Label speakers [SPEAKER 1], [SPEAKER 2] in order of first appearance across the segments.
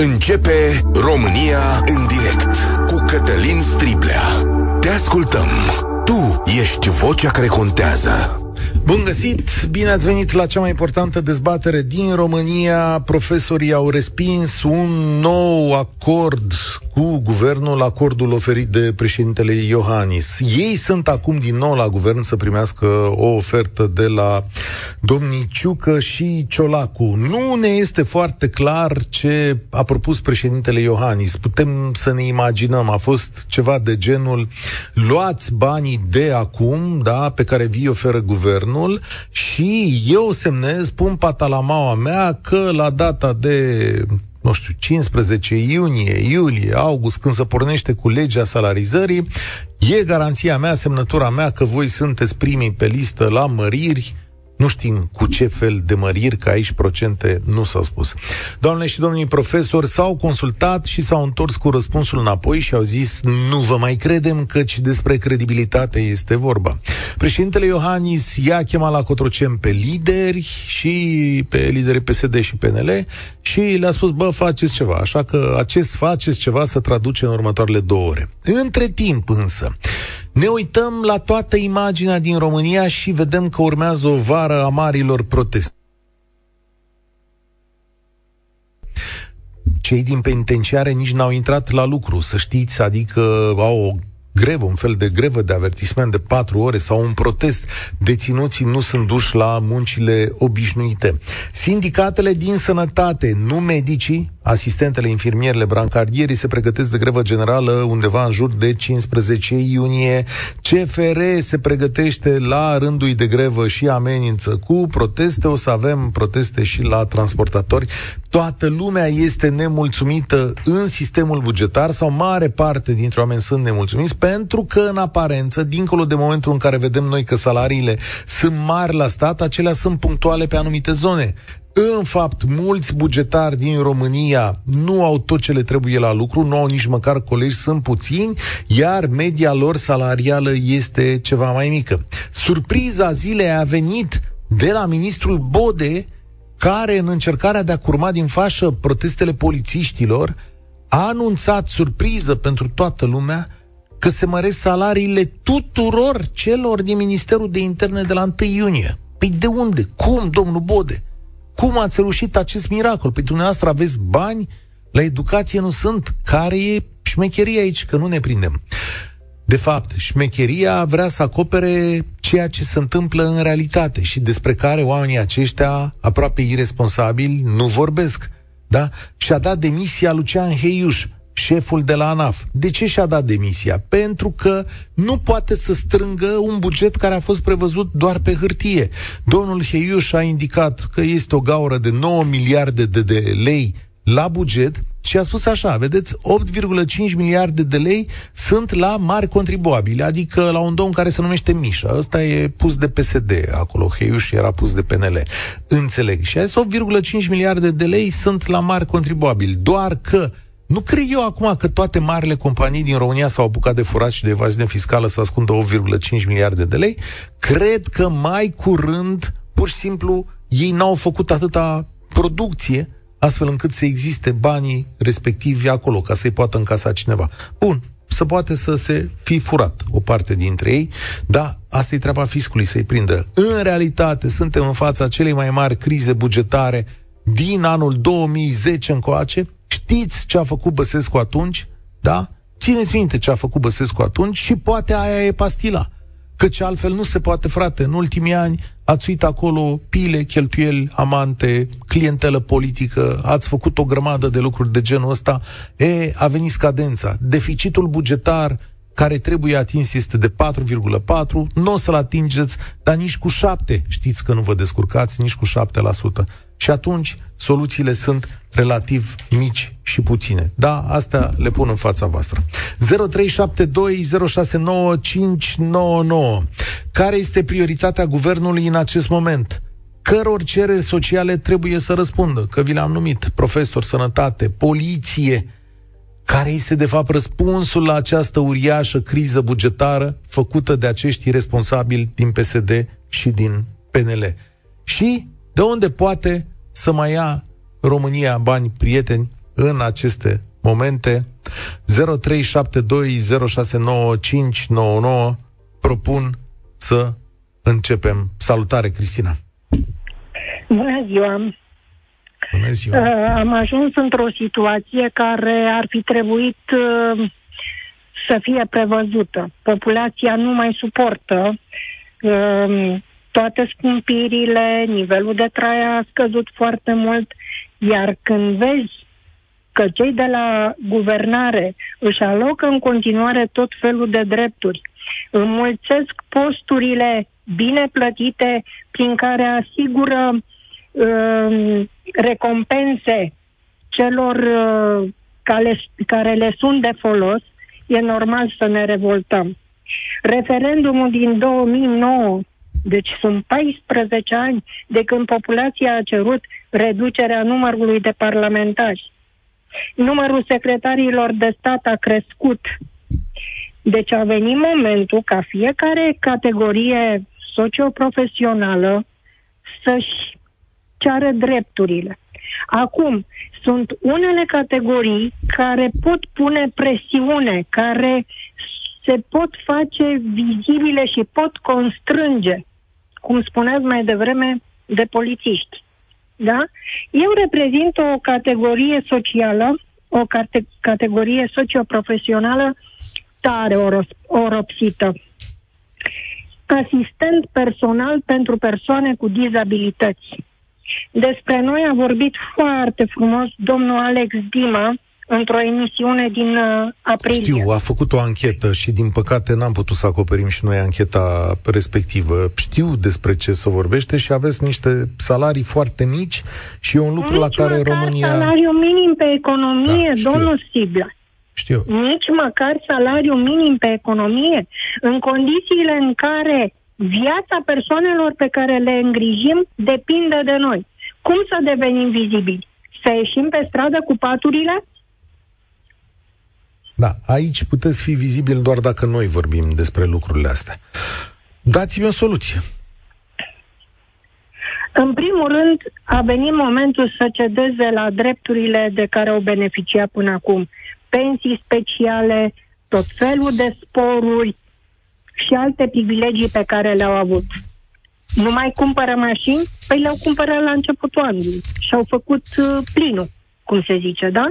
[SPEAKER 1] Începe România în direct cu Cătălin Striblea. Te ascultăm. Tu ești vocea care contează.
[SPEAKER 2] Bun găsit! Bine ați venit la cea mai importantă dezbatere din România. Profesorii au respins un nou acord cu guvernul, acordul oferit de președintele Iohannis. Ei sunt acum din nou la guvern să primească o ofertă de la domnii Ciucă și Ciolacu. Nu ne este foarte clar ce a propus președintele Iohannis. Putem să ne imaginăm. A fost ceva de genul luați banii de acum, da, pe care vi oferă guvernul și eu semnez, pun patalamaua mea că la data de nu știu, 15 iunie, iulie, august, când se pornește cu legea salarizării, e garanția mea, semnătura mea că voi sunteți primii pe listă la măriri, nu știm cu ce fel de măriri, că aici procente nu s-au spus. Doamne și domnii profesori s-au consultat și s-au întors cu răspunsul înapoi și au zis nu vă mai credem căci despre credibilitate este vorba. Președintele Iohannis i-a chemat la Cotrocem pe lideri și pe liderii PSD și PNL și le-a spus, bă, faceți ceva, așa că acest faceți ceva să traduce în următoarele două ore. Între timp însă, ne uităm la toată imaginea din România și vedem că urmează o vară a marilor proteste. Cei din penitenciare nici n-au intrat la lucru, să știți, adică au o grevă, un fel de grevă de avertisment de patru ore sau un protest. Deținuții nu sunt duși la muncile obișnuite. Sindicatele din sănătate, nu medicii, asistentele, infirmierele, brancardierii se pregătesc de grevă generală undeva în jur de 15 iunie. CFR se pregătește la rândul de grevă și amenință cu proteste. O să avem proteste și la transportatori. Toată lumea este nemulțumită în sistemul bugetar sau mare parte dintre oameni sunt nemulțumiți pentru că în aparență, dincolo de momentul în care vedem noi că salariile sunt mari la stat, acelea sunt punctuale pe anumite zone. În fapt, mulți bugetari din România nu au tot ce le trebuie la lucru, nu au nici măcar colegi, sunt puțini, iar media lor salarială este ceva mai mică. Surpriza zilei a venit de la ministrul Bode, care, în încercarea de a curma din fașă protestele polițiștilor, a anunțat surpriză pentru toată lumea că se măresc salariile tuturor celor din Ministerul de Interne de la 1 iunie. Păi de unde? Cum, domnul Bode? Cum ați reușit acest miracol? Păi dumneavoastră aveți bani, la educație nu sunt. Care e șmecheria aici? Că nu ne prindem. De fapt, șmecheria vrea să acopere ceea ce se întâmplă în realitate și despre care oamenii aceștia, aproape irresponsabili, nu vorbesc. Da? Și-a dat demisia Lucian Heiuș, șeful de la ANAF. De ce și-a dat demisia? Pentru că nu poate să strângă un buget care a fost prevăzut doar pe hârtie. Domnul Heiuș a indicat că este o gaură de 9 miliarde de, de lei la buget și a spus așa, vedeți, 8,5 miliarde de lei sunt la mari contribuabili, adică la un domn care se numește Mișa. Ăsta e pus de PSD acolo, Heiuș era pus de PNL. Înțeleg. Și a zis 8,5 miliarde de lei sunt la mari contribuabili, doar că nu cred eu acum că toate marile companii din România s-au apucat de furat și de evaziune fiscală să ascundă 8,5 miliarde de lei. Cred că mai curând, pur și simplu, ei n-au făcut atâta producție astfel încât să existe banii respectivi acolo, ca să-i poată încasa cineva. Bun, să poate să se fi furat o parte dintre ei, dar asta e treaba fiscului să-i prindă. În realitate, suntem în fața celei mai mari crize bugetare din anul 2010 încoace, Știți ce a făcut Băsescu atunci? Da? Țineți minte ce a făcut Băsescu atunci și poate aia e pastila. Căci altfel nu se poate, frate. În ultimii ani ați uit acolo pile, cheltuieli, amante, clientelă politică, ați făcut o grămadă de lucruri de genul ăsta. E, a venit scadența. Deficitul bugetar care trebuie atins este de 4,4, nu o să-l atingeți, dar nici cu 7 știți că nu vă descurcați, nici cu 7%. Și atunci soluțiile sunt relativ mici și puține. Da, astea le pun în fața voastră. 0372069599. Care este prioritatea guvernului în acest moment? Căror cereri sociale trebuie să răspundă? Că vi le-am numit. Profesor, sănătate, poliție. Care este, de fapt, răspunsul la această uriașă criză bugetară făcută de acești responsabili din PSD și din PNL? Și de unde poate să mai ia România bani prieteni în aceste momente. 0372069599 propun să începem. Salutare, Cristina!
[SPEAKER 3] Bună ziua!
[SPEAKER 2] Bună ziua!
[SPEAKER 3] Uh, am ajuns într-o situație care ar fi trebuit uh, să fie prevăzută. Populația nu mai suportă uh, toate scumpirile, nivelul de trai a scăzut foarte mult, iar când vezi că cei de la guvernare își alocă în continuare tot felul de drepturi, înmulțesc posturile bine plătite prin care asigură uh, recompense celor uh, care, care le sunt de folos, e normal să ne revoltăm. Referendumul din 2009, deci sunt 14 ani de când populația a cerut reducerea numărului de parlamentari. Numărul secretarilor de stat a crescut. Deci a venit momentul ca fiecare categorie socioprofesională să-și ceară drepturile. Acum, sunt unele categorii care pot pune presiune, care se pot face vizibile și pot constrânge, cum spuneați mai devreme, de polițiști. Da? Eu reprezint o categorie socială, o cate- categorie socioprofesională tare oropsită. Asistent personal pentru persoane cu dizabilități. Despre noi a vorbit foarte frumos domnul Alex Dima într-o emisiune din uh, aprilie.
[SPEAKER 2] Știu, a făcut o anchetă și din păcate n-am putut să acoperim și noi ancheta respectivă. Știu despre ce se vorbește și aveți niște salarii foarte mici și e un lucru
[SPEAKER 3] Nici
[SPEAKER 2] la care România...
[SPEAKER 3] salariu minim pe economie, da, domnul Sibla.
[SPEAKER 2] Știu.
[SPEAKER 3] Nici măcar salariu minim pe economie, în condițiile în care viața persoanelor pe care le îngrijim depinde de noi. Cum să devenim vizibili? Să ieșim pe stradă cu paturile?
[SPEAKER 2] Da, aici puteți fi vizibil doar dacă noi vorbim despre lucrurile astea. Dați-mi o soluție.
[SPEAKER 3] În primul rând, a venit momentul să cedeze la drepturile de care au beneficiat până acum. Pensii speciale, tot felul de sporuri, și alte privilegii pe care le-au avut. Nu mai cumpără mașini? Păi le-au cumpărat la începutul anului și au făcut uh, plinul, cum se zice, da?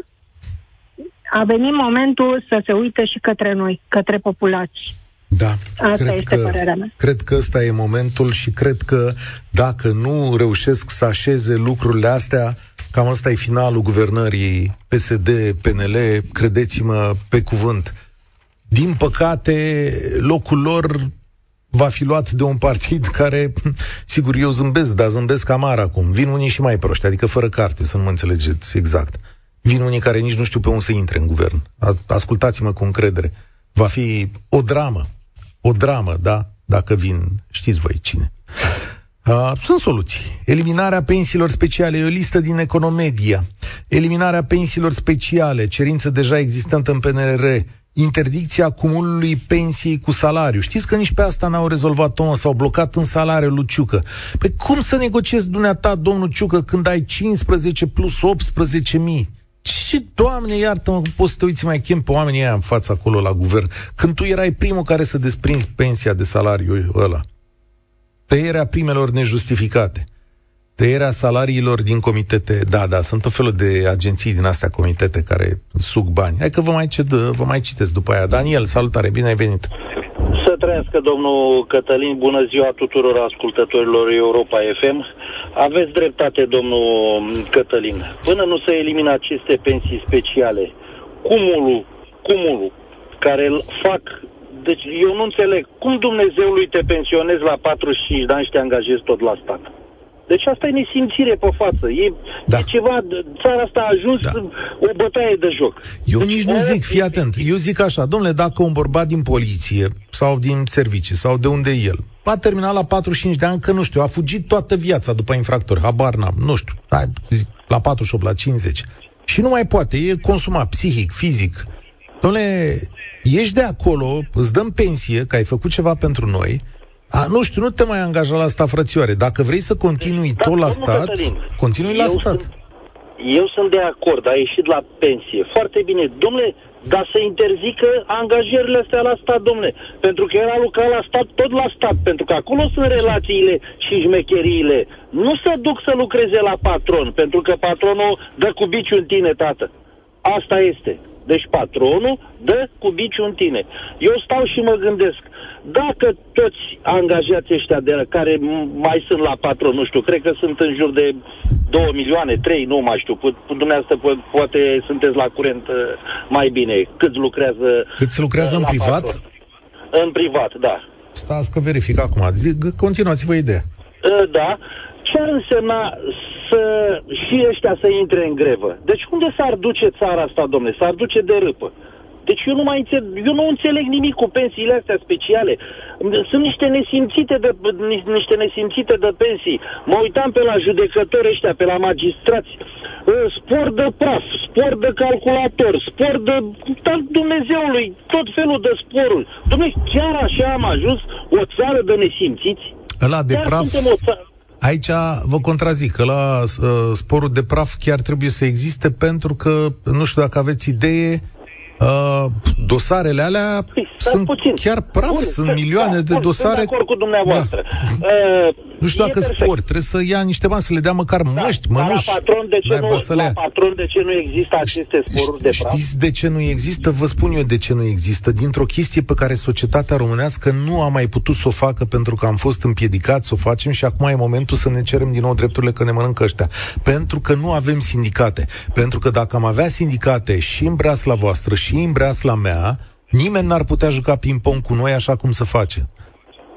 [SPEAKER 3] A venit momentul să se uite și către noi, către populații.
[SPEAKER 2] Da,
[SPEAKER 3] Asta cred este că, părerea mea.
[SPEAKER 2] Cred că ăsta e momentul și cred că dacă nu reușesc să așeze lucrurile astea, cam ăsta e finalul guvernării PSD, PNL, credeți-mă pe cuvânt din păcate, locul lor va fi luat de un partid care, sigur, eu zâmbesc, dar zâmbesc amar acum. Vin unii și mai proști, adică fără carte, să nu mă înțelegeți exact. Vin unii care nici nu știu pe unde să intre în guvern. Ascultați-mă cu încredere. Va fi o dramă. O dramă, da? Dacă vin, știți voi cine. Uh, sunt soluții. Eliminarea pensiilor speciale, e o listă din Economedia. Eliminarea pensiilor speciale, cerință deja existentă în PNRR, interdicția cumulului pensiei cu salariu. Știți că nici pe asta n-au rezolvat-o, s-au blocat în salariul lui Ciucă. Păi cum să negociezi dumneata, domnul Ciucă, când ai 15 plus 18 mii? Ce, Doamne, iartă-mă, poți să te uiți mai chem pe oamenii aia în fața acolo la guvern, când tu erai primul care să desprinzi pensia de salariu ăla. Tăierea primelor nejustificate tăierea salariilor din comitete, da, da, sunt o felul de agenții din astea comitete care suc bani. Hai că vă mai, ced, vă mai citesc după aia. Daniel, salutare, bine ai venit!
[SPEAKER 4] Să trăiască domnul Cătălin, bună ziua tuturor ascultătorilor Europa FM. Aveți dreptate, domnul Cătălin. Până nu se elimină aceste pensii speciale, cumulul, cumulul care îl fac deci eu nu înțeleg cum Dumnezeului te pensionezi la 45 de ani și te angajezi tot la stat. Deci asta e nesimțire pe față. E, da. e ceva, țara asta a ajuns da. o bătaie de joc.
[SPEAKER 2] Eu
[SPEAKER 4] deci,
[SPEAKER 2] nici nu zic, fii atent, eu zic așa, domnule, dacă un bărbat din poliție sau din servicii sau de unde e el, a terminat la 45 de ani, că nu știu, a fugit toată viața după infractori, habar n-am, nu știu, hai, zic, la 48, la 50. Și nu mai poate, e consumat psihic, fizic. Domnule, ești de acolo, îți dăm pensie, că ai făcut ceva pentru noi, a, nu știu, nu te mai angaja la asta, frățioare. Dacă vrei să continui da, tot la stat, Cătălin, continui la stat. Sunt,
[SPEAKER 4] eu sunt de acord, a ieșit la pensie. Foarte bine. Domnule, dar să interzică angajările astea la stat, domnule. Pentru că era lucra la stat, tot la stat. Pentru că acolo sunt relațiile și șmecheriile. Nu se duc să lucreze la patron, pentru că patronul dă cu biciu în tine, tată. Asta este. Deci patronul dă cu biciu în tine. Eu stau și mă gândesc, dacă toți angajații ăștia de care mai sunt la patron, nu știu, cred că sunt în jur de 2 milioane, 3, nu mai știu, dumneavoastră po- poate sunteți la curent uh, mai bine, cât lucrează...
[SPEAKER 2] Cât se lucrează în privat? Patron.
[SPEAKER 4] În privat, da.
[SPEAKER 2] Stați că verific acum. Continuați-vă ideea.
[SPEAKER 4] Uh, da. Ce ar însemna să și ăștia să intre în grevă? Deci unde s-ar duce țara asta, domne? S-ar duce de râpă. Deci eu nu mai înțeleg, eu nu înțeleg nimic cu pensiile astea speciale. Sunt niște nesimțite de, niște nesimțite de pensii. Mă uitam pe la judecători ăștia, pe la magistrați. Ă, spor de praf, spor de calculator, spor de... Dar Dumnezeului, tot felul de sporuri. Dom'le, chiar așa am ajuns o țară de nesimțiți?
[SPEAKER 2] Ăla de chiar praf... Aici vă contrazic că la uh, sporul de praf chiar trebuie să existe pentru că, nu știu dacă aveți idee, Uh, dosarele alea păi, sunt puțin. chiar praf, bun, sunt milioane da, de bun, dosare. Sunt
[SPEAKER 4] de acord cu dumneavoastră. Da.
[SPEAKER 2] Uh, nu știu dacă spor, trebuie să ia niște bani, să le dea măcar da, măști, mănuși.
[SPEAKER 4] La patron, de ce, nu, la patron, de ce nu există aceste sporuri de praf?
[SPEAKER 2] Știți de ce nu există? Vă spun eu de ce nu există. Dintr-o chestie pe care societatea românească nu a mai putut să o facă pentru că am fost împiedicați să o facem și acum e momentul să ne cerem din nou drepturile că ne mănâncă ăștia. Pentru că nu avem sindicate. Pentru că dacă am avea sindicate și în breasla voastră și în breasla mea, nimeni n-ar putea juca ping-pong cu noi așa cum se face.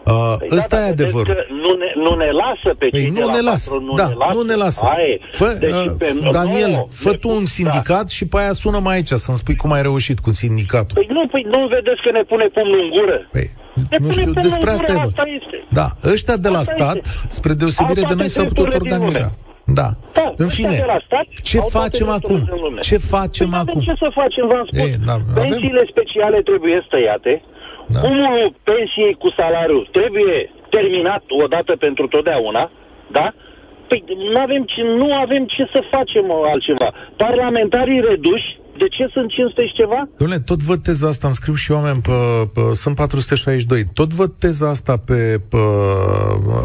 [SPEAKER 2] Uh, păi ăsta da, e adevărul.
[SPEAKER 4] Nu ne, nu ne lasă pe păi cei
[SPEAKER 2] nu ne lasă.
[SPEAKER 4] nu
[SPEAKER 2] da,
[SPEAKER 4] ne lasă.
[SPEAKER 2] nu ne lasă. Fă, deci, uh, pe, Daniel, nu, fă tu un sindicat da. și pe aia sună mai aici să-mi spui cum ai reușit cu sindicatul.
[SPEAKER 4] Păi nu, păi nu vedeți că ne pune pumnul în gură?
[SPEAKER 2] Păi, ne nu știu, despre asta, gură, asta este. Da, ăștia de la asta stat, este. spre deosebire de noi, s-au putut organiza. Da. da. În fine, stat, ce facem acum? Ce facem păi acum?
[SPEAKER 4] Ce să facem, v-am spus. Ei, da, Pensiile avem... speciale trebuie stăiate. Da. Cumulul pensiei cu salariul trebuie terminat odată pentru totdeauna, da? Păi nu avem ce, nu avem ce să facem altceva. Parlamentarii reduși, de ce sunt 500 și ceva?
[SPEAKER 2] Dom'le, tot văd teza asta, am scris și oameni pe, pe, sunt 462, tot văd teza asta pe, pe,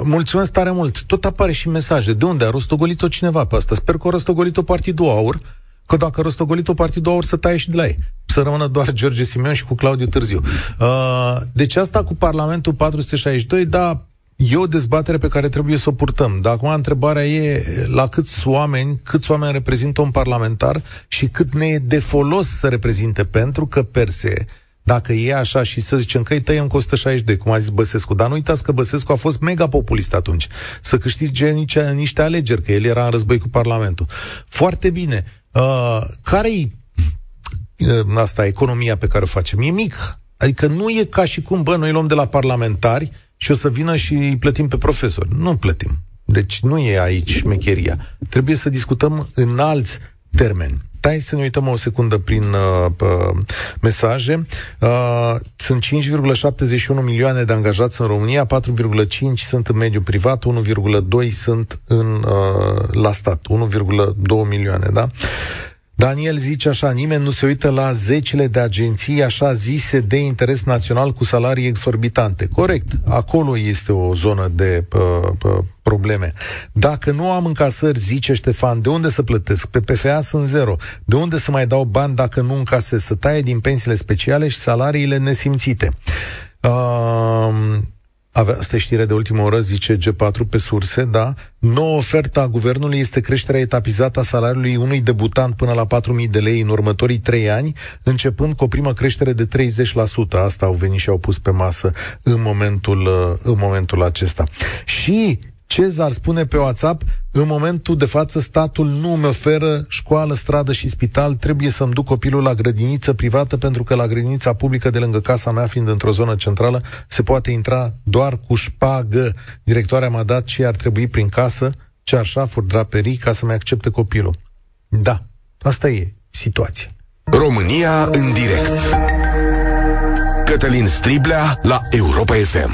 [SPEAKER 2] mulțumesc tare mult, tot apare și mesaje, de unde? A rostogolit-o cineva pe asta, sper că a rostogolit-o Partidul Aur, că dacă a rostogolit-o Partidul Aur să taie și de la ei, să rămână doar George Simeon și cu Claudiu Târziu. Uh, deci asta cu Parlamentul 462, da, E o dezbatere pe care trebuie să o purtăm. Dar acum întrebarea e la câți oameni, câți oameni reprezintă un parlamentar și cât ne e de folos să reprezinte, pentru că per se, dacă e așa și să zicem că îi tăiem cu 162, cum a zis Băsescu, dar nu uitați că Băsescu a fost mega populist atunci, să câștige niște, niște alegeri, că el era în război cu Parlamentul. Foarte bine. Uh, care-i uh, asta, economia pe care o facem? E mic. Adică nu e ca și cum, bă, noi luăm de la parlamentari și o să vină și îi plătim pe profesori. Nu plătim. Deci nu e aici mecheria. Trebuie să discutăm în alți termeni. Stai să ne uităm o secundă prin uh, uh, mesaje. Uh, sunt 5,71 milioane de angajați în România, 4,5 sunt în mediul privat, 1,2 sunt în, uh, la stat, 1,2 milioane, da? Daniel zice așa, nimeni nu se uită la zecile de agenții așa zise de interes național cu salarii exorbitante. Corect, acolo este o zonă de uh, uh, probleme. Dacă nu am încasări, zice Ștefan, de unde să plătesc? Pe PFA sunt zero. De unde să mai dau bani dacă nu încasez? Să taie din pensiile speciale și salariile nesimțite. Uh, avea, asta e știre de ultimă oră, zice G4 pe surse, da? Noua oferta a guvernului este creșterea etapizată a salariului unui debutant până la 4.000 de lei în următorii 3 ani, începând cu o primă creștere de 30%. Asta au venit și au pus pe masă în momentul, în momentul acesta. Și Cezar spune pe WhatsApp, în momentul de față statul nu mi oferă școală, stradă și spital, trebuie să-mi duc copilul la grădiniță privată pentru că la grădinița publică de lângă casa mea, fiind într-o zonă centrală, se poate intra doar cu șpagă. Directoarea m-a dat ce ar trebui prin casă, cearșafuri, draperii, ca să-mi accepte copilul. Da, asta e situația.
[SPEAKER 1] România în direct. Cătălin Striblea la Europa FM.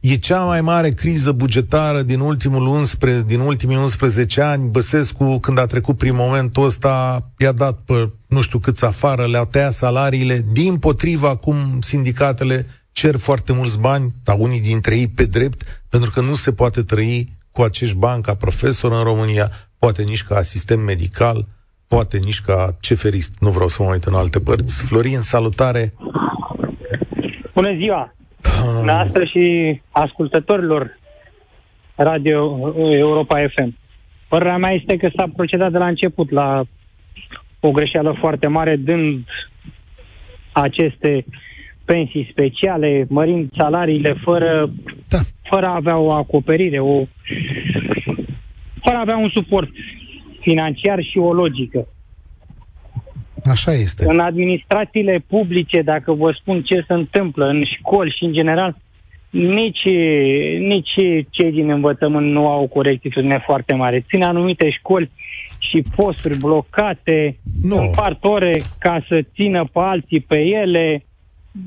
[SPEAKER 2] E cea mai mare criză bugetară din, ultimul 11, din ultimii 11 ani. Băsescu, când a trecut prin momentul ăsta, i-a dat pe nu știu câți afară, le-au tăiat salariile. Din potriva, acum sindicatele cer foarte mulți bani, dar unii dintre ei pe drept, pentru că nu se poate trăi cu acești bani ca profesor în România, poate nici ca asistent medical, poate nici ca ceferist. Nu vreau să mă uit în alte părți. Florin, salutare!
[SPEAKER 5] Bună ziua! Uh... Noastră și ascultătorilor Radio Europa FM. Părerea mea este că s-a procedat de la început la o greșeală foarte mare, dând aceste pensii speciale, mărind salariile fără, da. fără a avea o acoperire, o, fără a avea un suport financiar și o logică.
[SPEAKER 2] Așa este.
[SPEAKER 5] În administrațiile publice, dacă vă spun ce se întâmplă, în școli și în general, nici, nici cei din învățământ nu au o corectitudine foarte mare. Țin anumite școli și posturi blocate, no. împart ore ca să țină pe alții pe ele,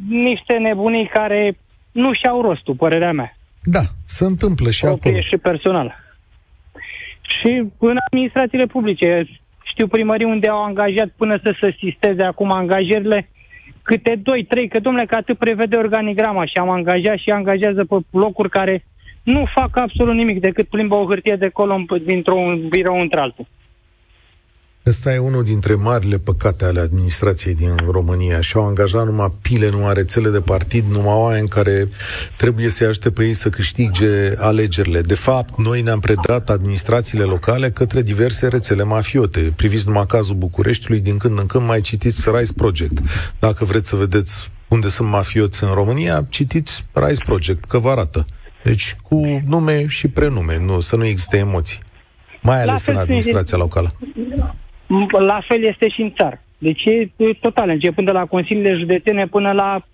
[SPEAKER 5] niște nebunii care nu și-au rostul, părerea mea.
[SPEAKER 2] Da, se întâmplă și acolo.
[SPEAKER 5] și personal. Și în administrațiile publice, știu primării unde au angajat până să se sisteze acum angajările, câte doi, trei, că domnule, că atât prevede organigrama și am angajat și angajează pe locuri care nu fac absolut nimic decât plimbă o hârtie de colon dintr-un birou într-altul.
[SPEAKER 2] Ăsta e unul dintre marile păcate ale administrației din România și au angajat numai pile, numai rețele de partid, numai oameni care trebuie să-i ajute pe ei să câștige alegerile. De fapt, noi ne-am predat administrațiile locale către diverse rețele mafiote. Priviți numai cazul Bucureștiului, din când în când mai citiți Rise Project. Dacă vreți să vedeți unde sunt mafioți în România, citiți Rise Project, că vă arată. Deci cu nume și prenume, nu, să nu existe emoții. Mai ales în administrația locală.
[SPEAKER 5] La fel este și în țară. Deci e total, începând de la consiliile județene până la...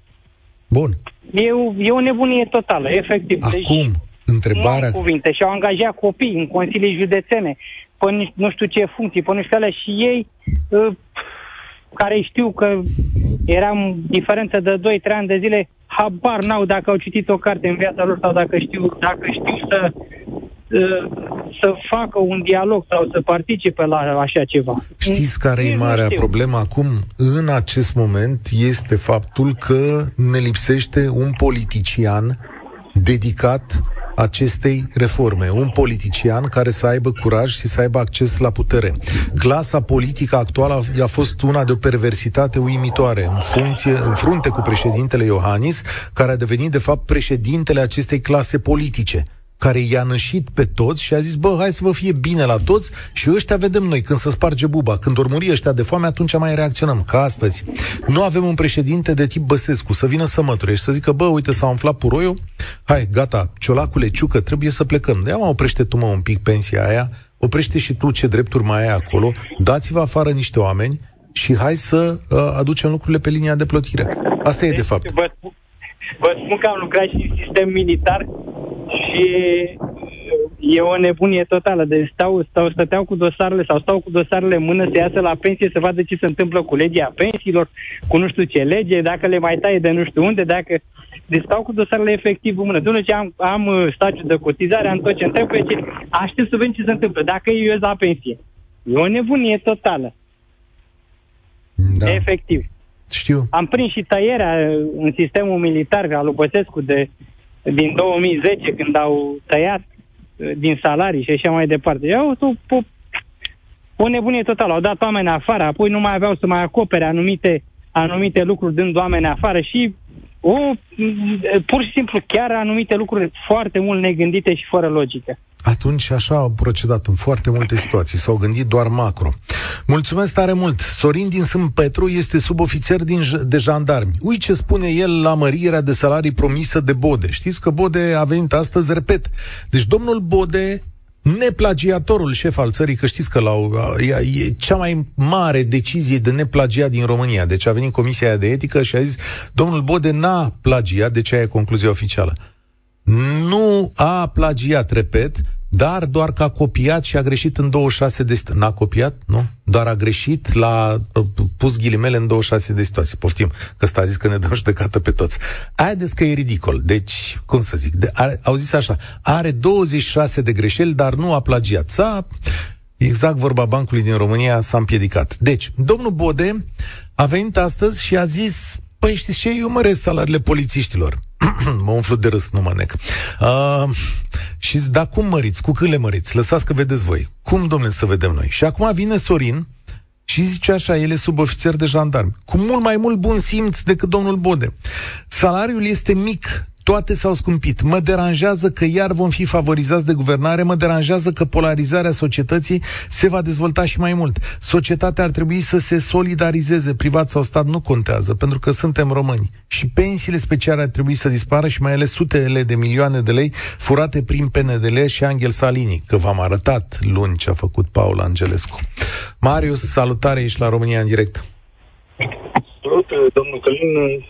[SPEAKER 2] Bun.
[SPEAKER 5] E o, e o nebunie totală, efectiv.
[SPEAKER 2] Acum, deci, întrebarea...
[SPEAKER 5] Nu cuvinte. Și au angajat copii în consilii județene, pe nu știu ce funcții, pe nu știu alea, și ei, uh, care știu că eram diferență de 2-3 ani de zile, habar n-au dacă au citit o carte în viața lor sau dacă știu, dacă știu să să facă un dialog sau să participe la așa ceva.
[SPEAKER 2] Știți care e marea problemă acum? În acest moment este faptul că ne lipsește un politician dedicat acestei reforme. Un politician care să aibă curaj și să aibă acces la putere. Clasa politică actuală a fost una de o perversitate uimitoare, în, funcție, în frunte cu președintele Iohannis, care a devenit de fapt președintele acestei clase politice care i-a nășit pe toți și a zis, bă, hai să vă fie bine la toți și ăștia vedem noi când se sparge buba. Când or muri ăștia de foame, atunci mai reacționăm. Ca astăzi. Nu avem un președinte de tip Băsescu să vină să măture și să zică, bă, uite, s-a umflat puroiul, hai, gata, ciolacule, ciucă, trebuie să plecăm. De mă oprește tu, mă, un pic pensia aia, oprește și tu ce drepturi mai ai acolo, dați-vă afară niște oameni și hai să uh, aducem lucrurile pe linia de plătire. Asta e de fapt.
[SPEAKER 5] Vă, vă spun că am lucrat și în sistem militar și e o nebunie totală. Deci stau, stau, stăteau cu dosarele sau stau cu dosarele în mână să iasă la pensie să vadă ce se întâmplă cu legea pensiilor, cu nu știu ce lege, dacă le mai taie de nu știu unde, dacă... Deci stau cu dosarele efectiv în mână. După ce am, am uh, stagiu de cotizare, am tot ce întreb pe ce aștept să vedem ce se întâmplă. Dacă eu ies la pensie. E o nebunie totală. Da. Efectiv.
[SPEAKER 2] Știu.
[SPEAKER 5] Am prins și tăierea în sistemul militar al lui Băsescu de din 2010, când au tăiat uh, din salarii și așa mai departe. Eu o, o, o nebunie totală. Au dat oameni afară, apoi nu mai aveau să mai acopere anumite, anumite lucruri dând oameni afară și o, pur și simplu chiar anumite lucruri foarte mult negândite și fără logică.
[SPEAKER 2] Atunci așa au procedat în foarte multe situații, s-au gândit doar macro. Mulțumesc tare mult! Sorin din Sânt Petru este subofițer din, de jandarmi. Ui ce spune el la mărirea de salarii promisă de Bode. Știți că Bode a venit astăzi, repet. Deci domnul Bode neplagiatorul șef al țării, că știți că la e, e cea mai mare decizie de neplagiat din România. Deci a venit Comisia de Etică și a zis, domnul Bode n-a plagiat, deci aia e concluzia oficială. Nu a plagiat, repet, dar doar că a copiat și a greșit în 26 de situații. N-a copiat, nu? Doar a greșit, l-a pus ghilimele în 26 de situații. Poftim, că ăsta a zis că ne dăm judecată pe toți. Haideți că e ridicol. Deci, cum să zic, de, are, au zis așa, are 26 de greșeli, dar nu a plagiat. S-a, exact vorba bancului din România, s-a împiedicat. Deci, domnul Bode a venit astăzi și a zis, păi știți ce, eu măresc salariile polițiștilor. mă umflu de râs, nu mă nec. Uh, și zic, da, cum măriți? Cu cât le măriți? Lăsați că vedeți voi. Cum, domnule, să vedem noi? Și acum vine Sorin și zice așa, el e subofițer de jandarmi, cu mult mai mult bun simț decât domnul Bode. Salariul este mic, toate s-au scumpit. Mă deranjează că iar vom fi favorizați de guvernare, mă deranjează că polarizarea societății se va dezvolta și mai mult. Societatea ar trebui să se solidarizeze, privat sau stat nu contează, pentru că suntem români. Și pensiile speciale ar trebui să dispară și mai ales sutele de milioane de lei furate prin PNDL și Angel Salini, că v-am arătat luni ce a făcut Paul Angelescu. Marius, salutare, ești la România în direct.
[SPEAKER 6] Salut, domnul Călin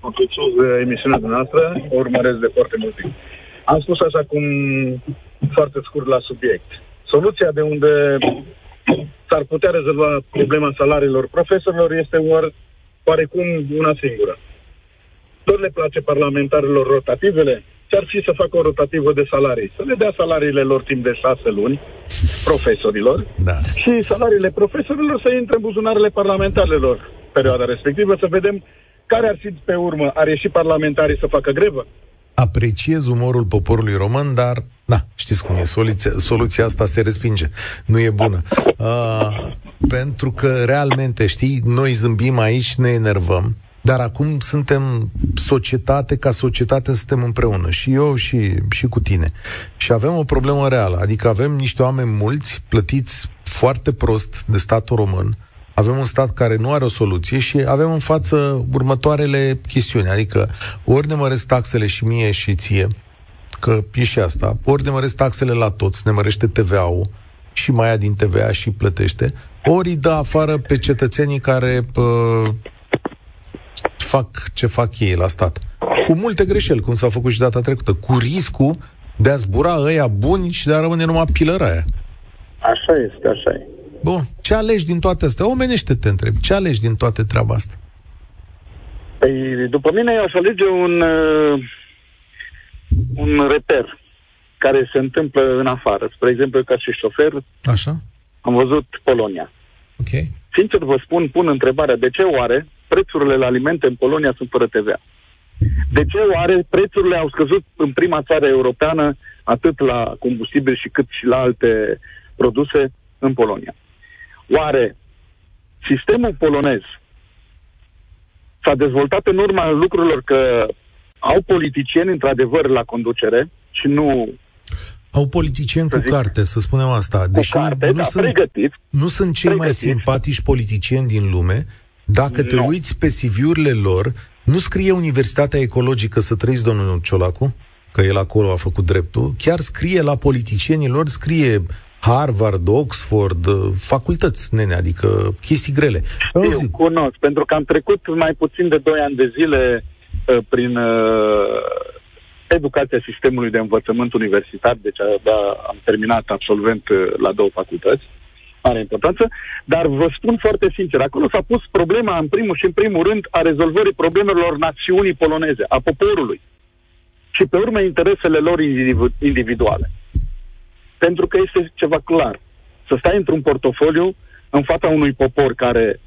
[SPEAKER 6] apreciez emisiunea noastră, o urmăresc de foarte mult timp. Am spus așa cum, foarte scurt la subiect. Soluția de unde s-ar putea rezolva problema salariilor profesorilor este oar, oarecum una singură. Tot le place parlamentarilor rotativele? Ce-ar fi să facă o rotativă de salarii? Să le dea salariile lor timp de șase luni, profesorilor,
[SPEAKER 2] da.
[SPEAKER 6] și salariile profesorilor să intre în buzunarele parlamentarilor perioada respectivă, să vedem care ar fi pe urmă? Ar ieși parlamentarii să facă grevă?
[SPEAKER 2] Apreciez umorul poporului român, dar, da, știți cum e, soluția, soluția asta se respinge. Nu e bună. Uh, pentru că, realmente, știi, noi zâmbim aici, ne enervăm, dar acum suntem societate, ca societate suntem împreună, și eu și, și cu tine. Și avem o problemă reală, adică avem niște oameni mulți, plătiți foarte prost de statul român, avem un stat care nu are o soluție și avem în față următoarele chestiuni, adică ori ne măresc taxele și mie și ție, că e și asta, ori ne măresc taxele la toți, ne mărește TVA-ul și mai ia din TVA și plătește, ori îi dă afară pe cetățenii care pă, fac ce fac ei la stat. Cu multe greșeli, cum s-a făcut și data trecută, cu riscul de a zbura ăia buni și de a rămâne numai pilăra aia.
[SPEAKER 6] Așa este, așa e.
[SPEAKER 2] Bun. Ce alegi din toate astea? Omenește te întreb. Ce alegi din toate treaba asta?
[SPEAKER 6] Păi, după mine, eu aș alege un, uh, un reper care se întâmplă în afară. Spre exemplu, ca și șofer,
[SPEAKER 2] Așa?
[SPEAKER 6] am văzut Polonia.
[SPEAKER 2] Ok.
[SPEAKER 6] Sincer vă spun, pun întrebarea, de ce oare prețurile la alimente în Polonia sunt fără TVA? De ce oare prețurile au scăzut în prima țară europeană atât la combustibil și cât și la alte produse în Polonia? Oare sistemul polonez s-a dezvoltat în urma lucrurilor că au politicieni într-adevăr la conducere și nu
[SPEAKER 2] au politicieni cu zic, carte, să spunem asta.
[SPEAKER 6] Deși cu carte,
[SPEAKER 2] nu,
[SPEAKER 6] da,
[SPEAKER 2] sunt,
[SPEAKER 6] pregătit,
[SPEAKER 2] nu sunt cei
[SPEAKER 6] pregătit.
[SPEAKER 2] mai simpatici politicieni din lume. Dacă te
[SPEAKER 6] Nu.
[SPEAKER 2] uiți pe CV-urile lor, nu scrie Universitatea Ecologică să trăiți, domnul Ciolacu, că el acolo a făcut dreptul, chiar scrie la politicienii lor, scrie Harvard, Oxford, uh, facultăți, nene, adică chestii grele.
[SPEAKER 6] Știu,
[SPEAKER 2] Auzi,
[SPEAKER 6] cunosc, pentru că am trecut mai puțin de 2 ani de zile uh, prin uh, educația sistemului de învățământ universitar, deci da, am terminat absolvent uh, la două facultăți, are importanță, dar vă spun foarte sincer, acolo s-a pus problema în primul și în primul rând a rezolvării problemelor națiunii poloneze, a poporului și pe urmă interesele lor individu- individuale. Pentru că este ceva clar. Să stai într-un portofoliu în fața unui popor care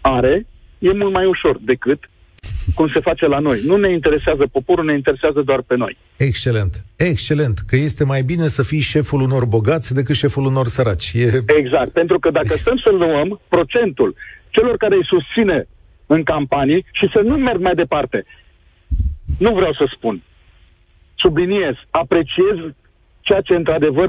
[SPEAKER 6] are, e mult mai ușor decât cum se face la noi. Nu ne interesează poporul, ne interesează doar pe noi.
[SPEAKER 2] excelent, excelent, că este mai bine să fii șeful unor bogați decât șeful unor săraci. E...
[SPEAKER 6] Exact, pentru că dacă stăm să luăm procentul celor care îi susține în campanii și să nu merg mai departe, nu vreau să spun, subliniez, apreciez ceea ce într-adevăr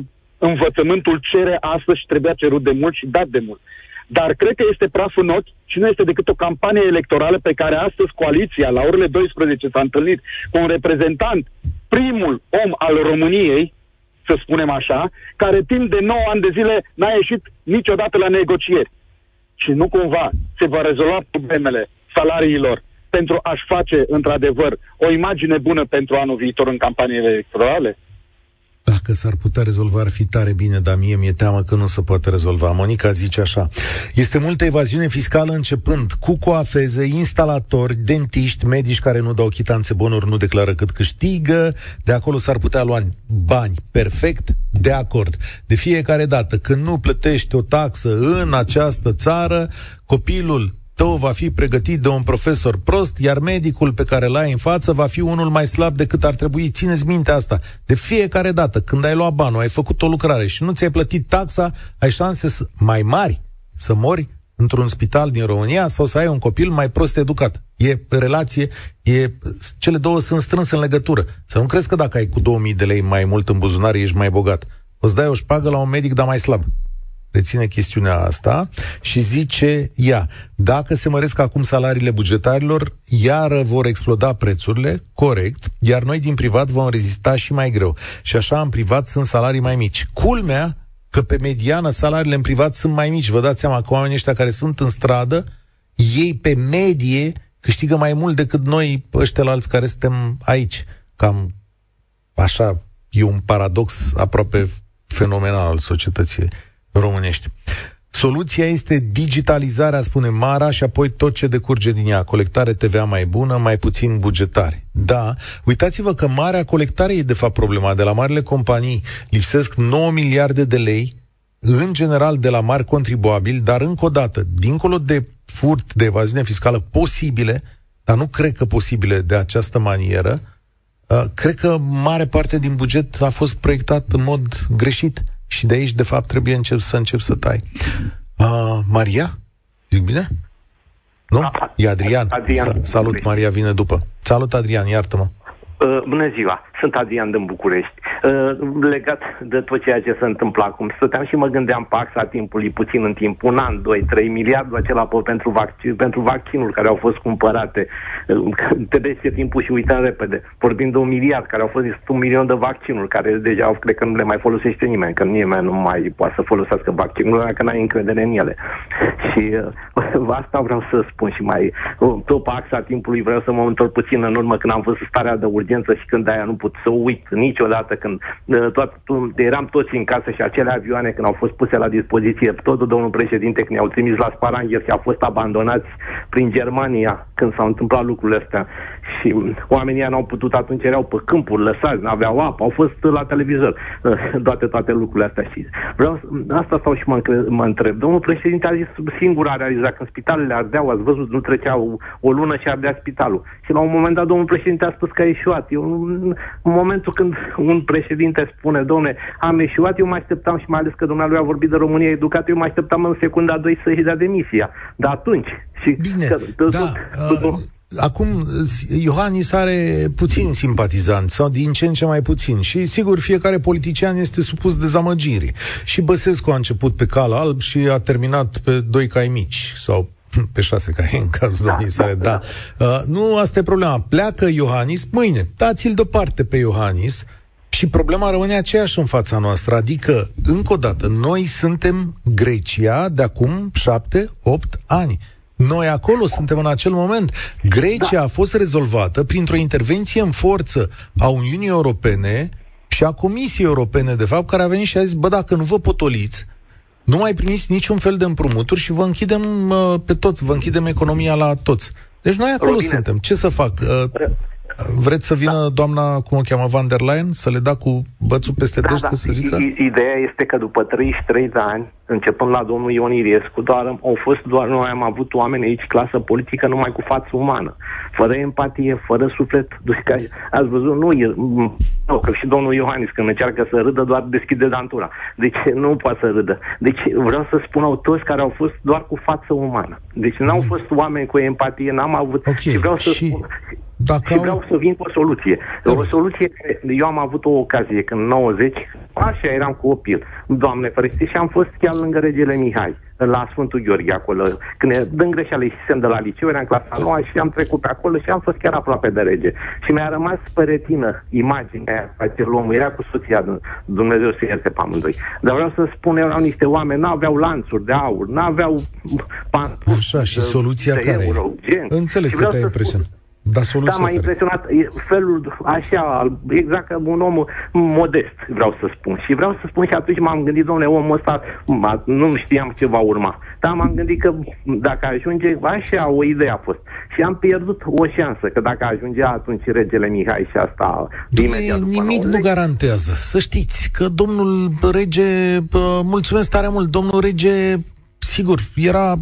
[SPEAKER 6] învățământul cere astăzi și trebuia cerut de mult și dat de mult. Dar cred că este praf în ochi și nu este decât o campanie electorală pe care astăzi coaliția, la orele 12, s-a întâlnit cu un reprezentant, primul om al României, să spunem așa, care timp de 9 ani de zile n-a ieșit niciodată la negocieri. Și nu cumva se va rezolva problemele salariilor pentru a-și face, într-adevăr, o imagine bună pentru anul viitor în campaniile electorale?
[SPEAKER 2] Dacă s-ar putea rezolva, ar fi tare bine, dar mie mi-e teamă că nu se poate rezolva. Monica zice așa. Este multă evaziune fiscală începând cu coafeze, instalatori, dentiști, medici care nu dau chitanțe bonuri, nu declară cât câștigă. De acolo s-ar putea lua bani. Perfect, de acord. De fiecare dată când nu plătești o taxă în această țară, copilul tău va fi pregătit de un profesor prost, iar medicul pe care l-ai în față va fi unul mai slab decât ar trebui. Țineți minte asta. De fiecare dată, când ai luat banul, ai făcut o lucrare și nu ți-ai plătit taxa, ai șanse mai mari să mori într-un spital din România sau să ai un copil mai prost educat. E relație, e, cele două sunt strânse în legătură. Să nu crezi că dacă ai cu 2000 de lei mai mult în buzunar, ești mai bogat. O să dai o șpagă la un medic, dar mai slab reține chestiunea asta și zice ea, dacă se măresc acum salariile bugetarilor, iară vor exploda prețurile, corect, iar noi din privat vom rezista și mai greu. Și așa în privat sunt salarii mai mici. Culmea că pe mediană salariile în privat sunt mai mici. Vă dați seama că oamenii ăștia care sunt în stradă, ei pe medie câștigă mai mult decât noi ăștia alți care suntem aici. Cam așa, e un paradox aproape fenomenal al societății românești. Soluția este digitalizarea, spune Mara, și apoi tot ce decurge din ea. Colectare TVA mai bună, mai puțin bugetare. Da, uitați-vă că marea colectare e de fapt problema. De la marile companii lipsesc 9 miliarde de lei, în general de la mari contribuabili, dar încă o dată, dincolo de furt, de evaziune fiscală posibile, dar nu cred că posibile de această manieră, uh, cred că mare parte din buget a fost proiectat în mod greșit. Și de aici, de fapt, trebuie încep să încep să tai. Uh, Maria? Zic bine? Nu? Da, e Adrian. Adrian. Salut, Maria vine după. Salut, Adrian, iartă-mă.
[SPEAKER 7] Uh, bună ziua, sunt Adrian din București. Uh, legat de tot ceea ce se întâmplă acum, stăteam și mă gândeam pe axa timpului, puțin în timp, un an, doi, trei miliarde acela pentru, vaccin, pentru vaccinuri care au fost cumpărate. Uh, trece timpul și uităm repede. Vorbim de un miliard, care au fost un milion de vaccinuri, care deja au, cred că nu le mai folosește nimeni, că nimeni nu mai poate să folosească vaccinurile, dacă n-ai încredere în ele. Și uh, asta vreau să spun și mai, uh, tot pe axa timpului vreau să mă întorc puțin în urmă când am văzut starea de urgență și când aia nu pot să uit niciodată când uh, toat, eram toți în casă și acele avioane când au fost puse la dispoziție, totul domnul președinte când i-au trimis la Sparangher și au fost abandonați prin Germania când s-au întâmplat lucrurile astea și oamenii n-au putut atunci, erau pe câmpuri lăsați, n-aveau apă, au fost la televizor uh, toate, toate lucrurile astea și vreau, asta stau și mă, mă întreb. Domnul președinte a zis singur a realizat că spitalele ardeau, ați văzut, nu trecea o, o lună și ardea spitalul. Și la un moment dat domnul președinte a spus că a ieșuat. Eu, în, în momentul când un președinte spune, domne, am ieșuat, eu mai așteptam și mai ales că dumnealui a vorbit de România educată, eu mai așteptam în secunda 2 să-și dea demisia. Dar atunci... Și
[SPEAKER 2] Bine, că, da, uh, Acum, Iohannis are puțin simpatizanți sau din ce în ce mai puțin și sigur fiecare politician este supus dezamăgirii. Și Băsescu a început pe cal alb și a terminat pe doi cai mici sau pe șase cai în cazul da, domniei sale, da. da. Uh, nu, asta e problema. Pleacă Iohannis mâine. Dați-l deoparte pe Iohannis și problema rămâne aceeași în fața noastră. Adică, încă o dată, noi suntem Grecia de acum șapte, opt ani. Noi acolo suntem în acel moment. Grecia da. a fost rezolvată printr-o intervenție în forță a Uniunii Europene și a Comisiei Europene, de fapt, care a venit și a zis, bă, dacă nu vă potoliți, nu mai primiți niciun fel de împrumuturi și vă închidem uh, pe toți, vă închidem economia la toți. Deci noi acolo Robine. suntem. Ce să fac? Uh, Vreți să vină da. doamna, cum o cheamă, Van der Leyen, să le da cu bățul peste da, dește, da. să zică?
[SPEAKER 7] Ideea este că după 33 de ani, începând la domnul Ion Iriescu, doar, au fost doar, noi am avut oameni aici, clasă politică, numai cu față umană, fără empatie, fără suflet. Deci, ați văzut, nu, e, nu, că și domnul Iohannis, când încearcă să râdă, doar deschide dantura. Deci nu poate să râdă. Deci vreau să spun au toți care au fost doar cu față umană. Deci n-au mm. fost oameni cu empatie, n-am avut... Okay. Și vreau să și... spun... Dacă și vreau să vin cu o soluție. Da. O soluție, eu am avut o ocazie când în 90, așa eram cu opil, Doamne ferește, și am fost chiar lângă regele Mihai, la Sfântul Gheorghe acolo. Când dăm greșeală ieșisem de la liceu, eram clasa noua și am trecut pe acolo și am fost chiar aproape de rege. Și mi-a rămas pe retină imaginea aia, acel om, era cu soția, Dumnezeu să ierte pe amândoi. Dar vreau să spun, erau niște oameni, n-aveau lanțuri de aur, n-aveau
[SPEAKER 2] pantofii Așa, și soluția care euro, gen. Înțeleg că te-ai impresionat. Da, soluția
[SPEAKER 7] Da, m-a impresionat e felul așa, exact ca un om modest, vreau să spun. Și vreau să spun și atunci m-am gândit, domnule, omul ăsta, ma, nu știam ce va urma. Dar m-am gândit că dacă ajunge, așa o idee a fost. Și am pierdut o șansă, că dacă ajungea atunci regele Mihai și asta
[SPEAKER 2] Dumne, imediat nimic nu garantează. Să știți că domnul rege, mulțumesc tare mult, domnul rege sigur, era,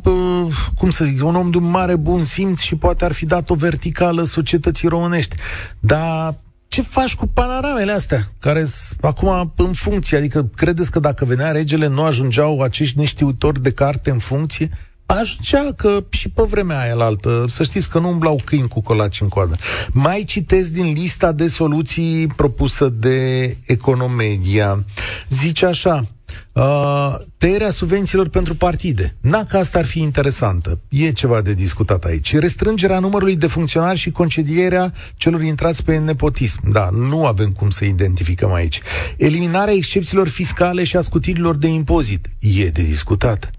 [SPEAKER 2] cum să zic, un om de un mare bun simț și poate ar fi dat o verticală societății românești. Dar ce faci cu panoramele astea, care sunt acum în funcție? Adică credeți că dacă venea regele nu ajungeau acești neștiutori de carte în funcție? Ajungea că și pe vremea aia la altă, să știți că nu umblau câini cu colaci în coadă. Mai citesc din lista de soluții propusă de Economedia. Zice așa, Uh, tăierea subvențiilor pentru partide. Na că asta ar fi interesantă. E ceva de discutat aici. Restrângerea numărului de funcționari și concedierea celor intrați pe nepotism. Da, nu avem cum să identificăm aici. Eliminarea excepțiilor fiscale și a scutirilor de impozit. E de discutat.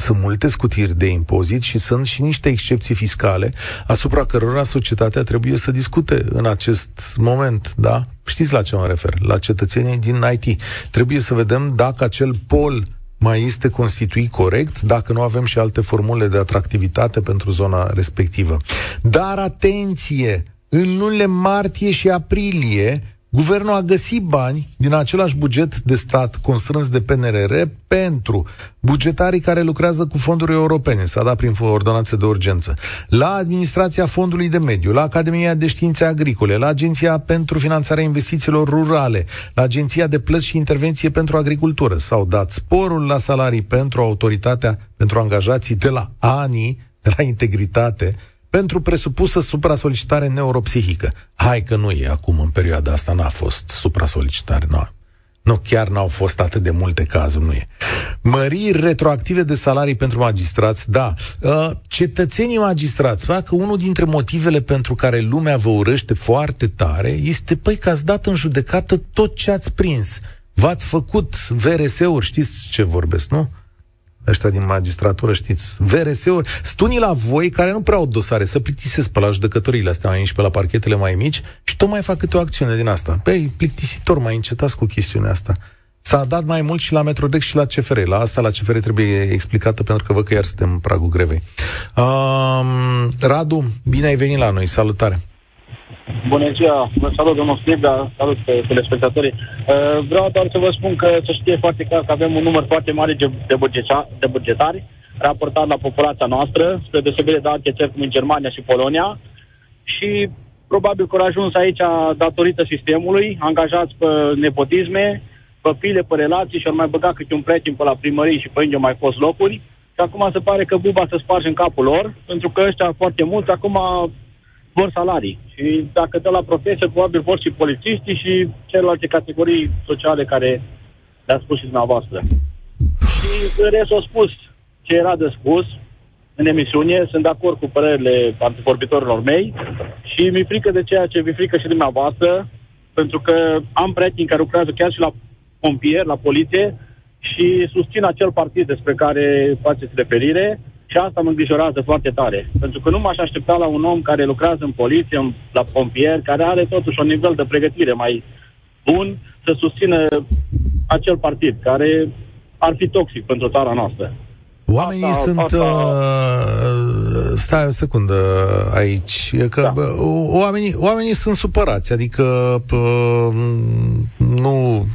[SPEAKER 2] Sunt multe scutiri de impozit și sunt și niște excepții fiscale asupra cărora societatea trebuie să discute în acest moment, da? Știți la ce mă refer? La cetățenii din IT. Trebuie să vedem dacă acel pol mai este constituit corect, dacă nu avem și alte formule de atractivitate pentru zona respectivă. Dar atenție! În lunile martie și aprilie, Guvernul a găsit bani din același buget de stat constrâns de PNRR pentru bugetarii care lucrează cu fonduri europene, s-a dat prin ordonanțe de urgență, la Administrația Fondului de Mediu, la Academia de Științe Agricole, la Agenția pentru Finanțarea Investițiilor Rurale, la Agenția de Plăți și Intervenție pentru Agricultură. S-au dat sporul la salarii pentru autoritatea, pentru angajații de la ANI, de la Integritate, pentru presupusă supra-solicitare neuropsihică. Hai că nu e acum, în perioada asta, n-a fost supra-solicitare, nu. Nu, chiar n-au fost atât de multe cazuri, nu e. Măriri retroactive de salarii pentru magistrați, da. Uh, cetățenii magistrați, că unul dintre motivele pentru care lumea vă urăște foarte tare este, păi, că ați dat în judecată tot ce ați prins. V-ați făcut VRS-uri, știți ce vorbesc, nu? Ăștia din magistratură, știți, VRS-uri, stunii la voi care nu prea au dosare, să plictisesc pe la judecătorile astea mai mici, pe la parchetele mai mici și tot mai fac câte o acțiune din asta. Păi, plictisitor, mai încetați cu chestiunea asta. S-a dat mai mult și la Metrodex și la CFR. La asta, la CFR, trebuie explicată pentru că văd că iar suntem în pragul grevei. Um, Radu, bine ai venit la noi. Salutare!
[SPEAKER 8] Bună ziua, vă salut domnul Snibda, salut pe telespectatorii. Uh, vreau doar să vă spun că să știe foarte clar că avem un număr foarte mare de, bugeta, de bugetari raportat la populația noastră, spre deosebire de alte țări cum în Germania și Polonia. Și probabil că au ajuns aici datorită sistemului, angajați pe nepotisme, pe file, pe relații și au mai băgat câte un prieten pe la primărie și pe unde au mai fost locuri. Și acum se pare că buba se sparge în capul lor, pentru că ăștia foarte mulți acum vor salarii. Și dacă dă la profesie, probabil vor și polițiștii și celelalte categorii sociale care le-a spus și dumneavoastră. Și în rest au spus ce era de spus în emisiune, sunt de acord cu părerile antivorbitorilor mei și mi frică de ceea ce mi frică și dumneavoastră, pentru că am prieteni care lucrează chiar și la pompier, la poliție și susțin acel partid despre care faceți referire și asta mă îngrijorează foarte tare. Pentru că nu m-aș aștepta la un om care lucrează în poliție, la pompier, care are totuși un nivel de pregătire mai bun, să susțină acel partid, care ar fi toxic pentru țara noastră.
[SPEAKER 2] Oamenii asta, sunt... Asta... Uh, stai o secundă aici. Că da. oamenii, oamenii sunt supărați. Adică uh, nu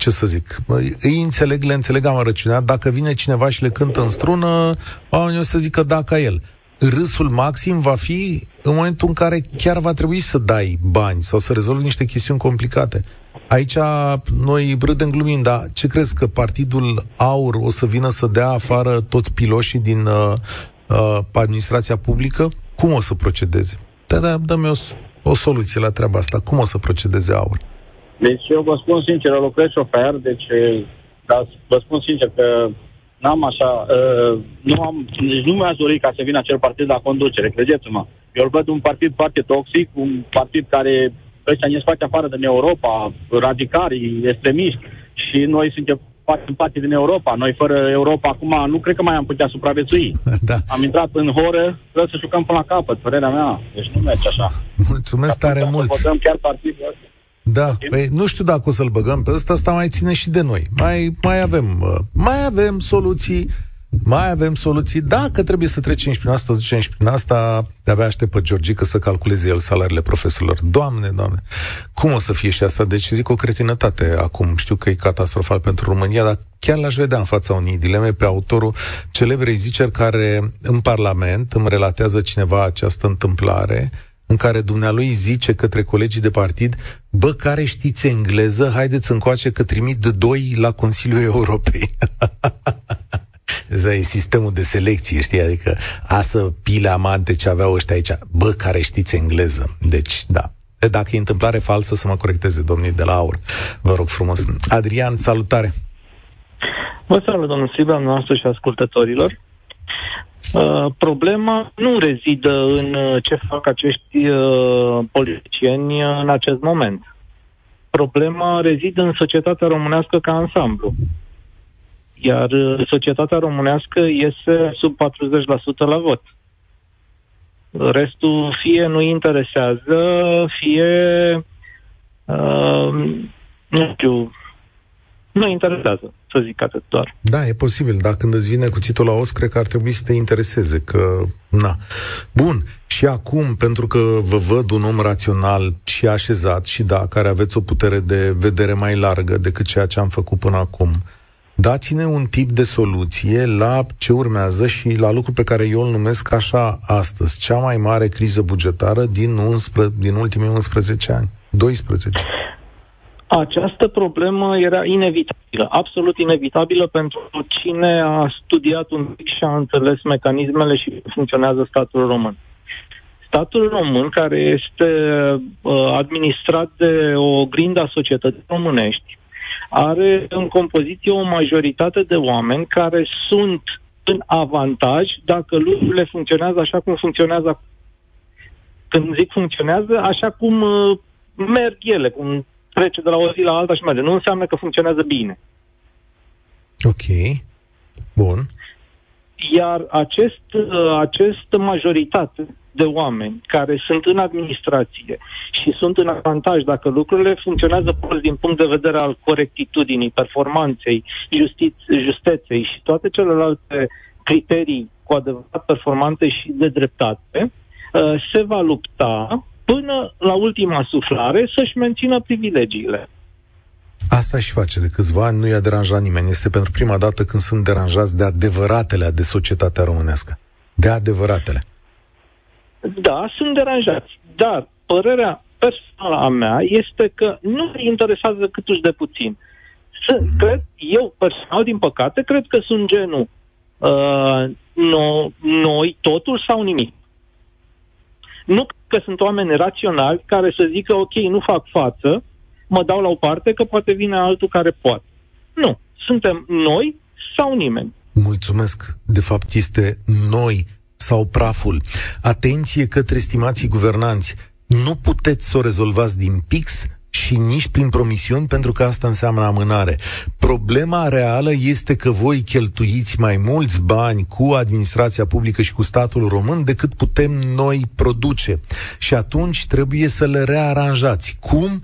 [SPEAKER 2] ce să zic, îi înțeleg, le înțeleg amărăciunea, dacă vine cineva și le cântă în strună, oamenii o să zică da ca el. Râsul maxim va fi în momentul în care chiar va trebui să dai bani sau să rezolvi niște chestiuni complicate. Aici noi râdem glumind, dar ce crezi că Partidul Aur o să vină să dea afară toți piloșii din uh, uh, administrația publică? Cum o să procedeze? Da, da, dă-mi o, o soluție la treaba asta. Cum o să procedeze Aur?
[SPEAKER 8] Deci eu vă spun sincer, eu lucrez șofer, deci da, vă spun sincer că n-am așa, uh, nu am, nici nu mi-aș dori ca să vină acel partid la conducere, credeți-mă. Eu îl văd un partid foarte toxic, un partid care ăștia ne scoate afară din Europa, radicari, extremiști, și noi suntem facem parte din Europa. Noi fără Europa acum nu cred că mai am putea supraviețui.
[SPEAKER 2] Da.
[SPEAKER 8] Am intrat în horă, trebuie să jucăm până la capăt, părerea mea. Deci nu merge așa.
[SPEAKER 2] Mulțumesc tare
[SPEAKER 8] Atunci
[SPEAKER 2] mult.
[SPEAKER 8] Să votăm chiar partidul ăsta.
[SPEAKER 2] Da, păi nu știu dacă o să-l băgăm pe ăsta, asta mai ține și de noi. Mai, mai avem, uh, mai avem soluții, mai avem soluții. Dacă trebuie să trecem și prin asta, o ducem și prin asta, de-abia aștept pe Georgica să calculeze el salariile profesorilor. Doamne, doamne, cum o să fie și asta? Deci zic o cretinătate acum. Știu că e catastrofal pentru România, dar chiar l-aș vedea în fața unei dileme pe autorul celebrei ziceri care în Parlament îmi relatează cineva această întâmplare în care dumnealui zice către colegii de partid, bă, care știți engleză, haideți încoace că trimit doi la Consiliul Europei. Ăsta e sistemul de selecție, știi? Adică asă pile amante ce aveau ăștia aici. Bă, care știți engleză. Deci, da. Dacă e întâmplare falsă, să mă corecteze domnii de la AUR. Vă rog frumos. Adrian, salutare!
[SPEAKER 9] Vă salut, domnul Sibra, noastră și ascultătorilor. Uh, problema nu rezidă în uh, ce fac acești uh, politicieni în acest moment. Problema rezidă în societatea românească ca ansamblu. Iar uh, societatea românească iese sub 40% la vot. Restul fie nu interesează, fie uh, nu știu, nu interesează, să zic atât doar.
[SPEAKER 2] Da, e posibil. Dacă când îți vine cuțitul la os, cred că ar trebui să te intereseze, că, na. Bun, și acum, pentru că vă văd un om rațional și așezat și da, care aveți o putere de vedere mai largă decât ceea ce am făcut până acum, dați-ne un tip de soluție la ce urmează și la lucru pe care eu îl numesc așa astăzi, cea mai mare criză bugetară din, 11, din ultimii 11 ani, 12.
[SPEAKER 9] Această problemă era inevitabilă, absolut inevitabilă pentru cine a studiat un pic și a înțeles mecanismele și cum funcționează statul român. Statul român, care este uh, administrat de o grindă a societății românești, are în compoziție o majoritate de oameni care sunt în avantaj dacă lucrurile funcționează așa cum funcționează acum. Când zic funcționează, așa cum uh, merg ele, cum trece de la o zi la alta și merge. Nu înseamnă că funcționează bine.
[SPEAKER 2] Ok. Bun.
[SPEAKER 9] Iar acest, uh, acest majoritate de oameni care sunt în administrație și sunt în avantaj dacă lucrurile funcționează prost din punct de vedere al corectitudinii, performanței, justiț- justeței și toate celelalte criterii cu adevărat performante și de dreptate, uh, se va lupta până la ultima suflare să-și mențină privilegiile.
[SPEAKER 2] Asta și face de câțiva ani, nu i-a deranjat nimeni. Este pentru prima dată când sunt deranjați de adevăratele de societatea românească. De adevăratele.
[SPEAKER 9] Da, sunt deranjați, dar părerea personală a mea este că nu îi interesează cât uși de puțin. Să, mm. Cred, eu personal, din păcate, cred că sunt genul uh, no, noi, totul sau nimic. Nu că sunt oameni raționali care să zică, ok, nu fac față, mă dau la o parte că poate vine altul care poate. Nu. Suntem noi sau nimeni.
[SPEAKER 2] Mulțumesc. De fapt, este noi sau praful. Atenție către stimații guvernanți. Nu puteți să o rezolvați din pix și nici prin promisiuni, pentru că asta înseamnă amânare. Problema reală este că voi cheltuiți mai mulți bani cu administrația publică și cu statul român decât putem noi produce. Și atunci trebuie să le rearanjați. Cum?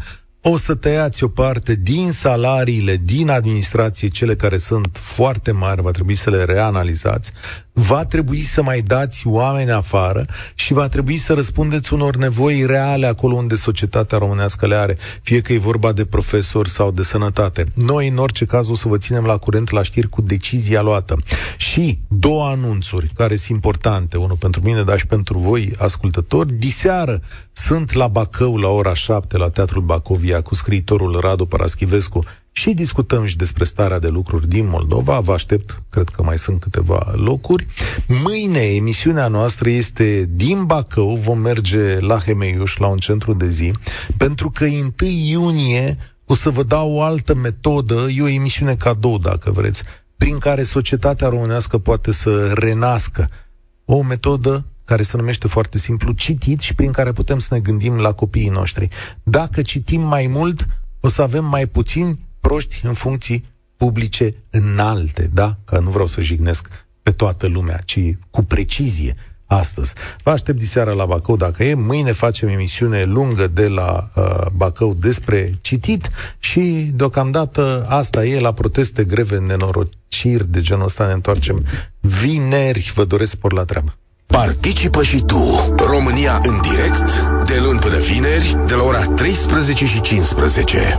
[SPEAKER 2] o să tăiați o parte din salariile din administrație, cele care sunt foarte mari, va trebui să le reanalizați, va trebui să mai dați oameni afară și va trebui să răspundeți unor nevoi reale acolo unde societatea românească le are, fie că e vorba de profesori sau de sănătate. Noi, în orice caz, o să vă ținem la curent la știri cu decizia luată. Și două anunțuri care sunt importante, unul pentru mine, dar și pentru voi, ascultători. Diseară sunt la Bacău la ora 7 la Teatrul Bacovia cu scriitorul Radu Paraschivescu și discutăm și despre starea de lucruri din Moldova. Vă aștept, cred că mai sunt câteva locuri. Mâine emisiunea noastră este din Bacău, vom merge la Hemeiuș, la un centru de zi, pentru că 1 iunie o să vă dau o altă metodă, e o emisiune cadou, dacă vreți, prin care societatea românească poate să renască. O metodă care se numește foarte simplu citit și prin care putem să ne gândim la copiii noștri. Dacă citim mai mult, o să avem mai puțini proști în funcții publice înalte, da? Că nu vreau să jignesc pe toată lumea, ci cu precizie astăzi. Vă aștept diseară la Bacău dacă e. Mâine facem emisiune lungă de la uh, Bacău despre citit și deocamdată asta e la proteste, greve, nenorociri de genul ăsta ne întoarcem vineri. Vă doresc spor la treabă.
[SPEAKER 1] Participă și tu, România în direct, de luni până vineri, de la ora 13 și 15.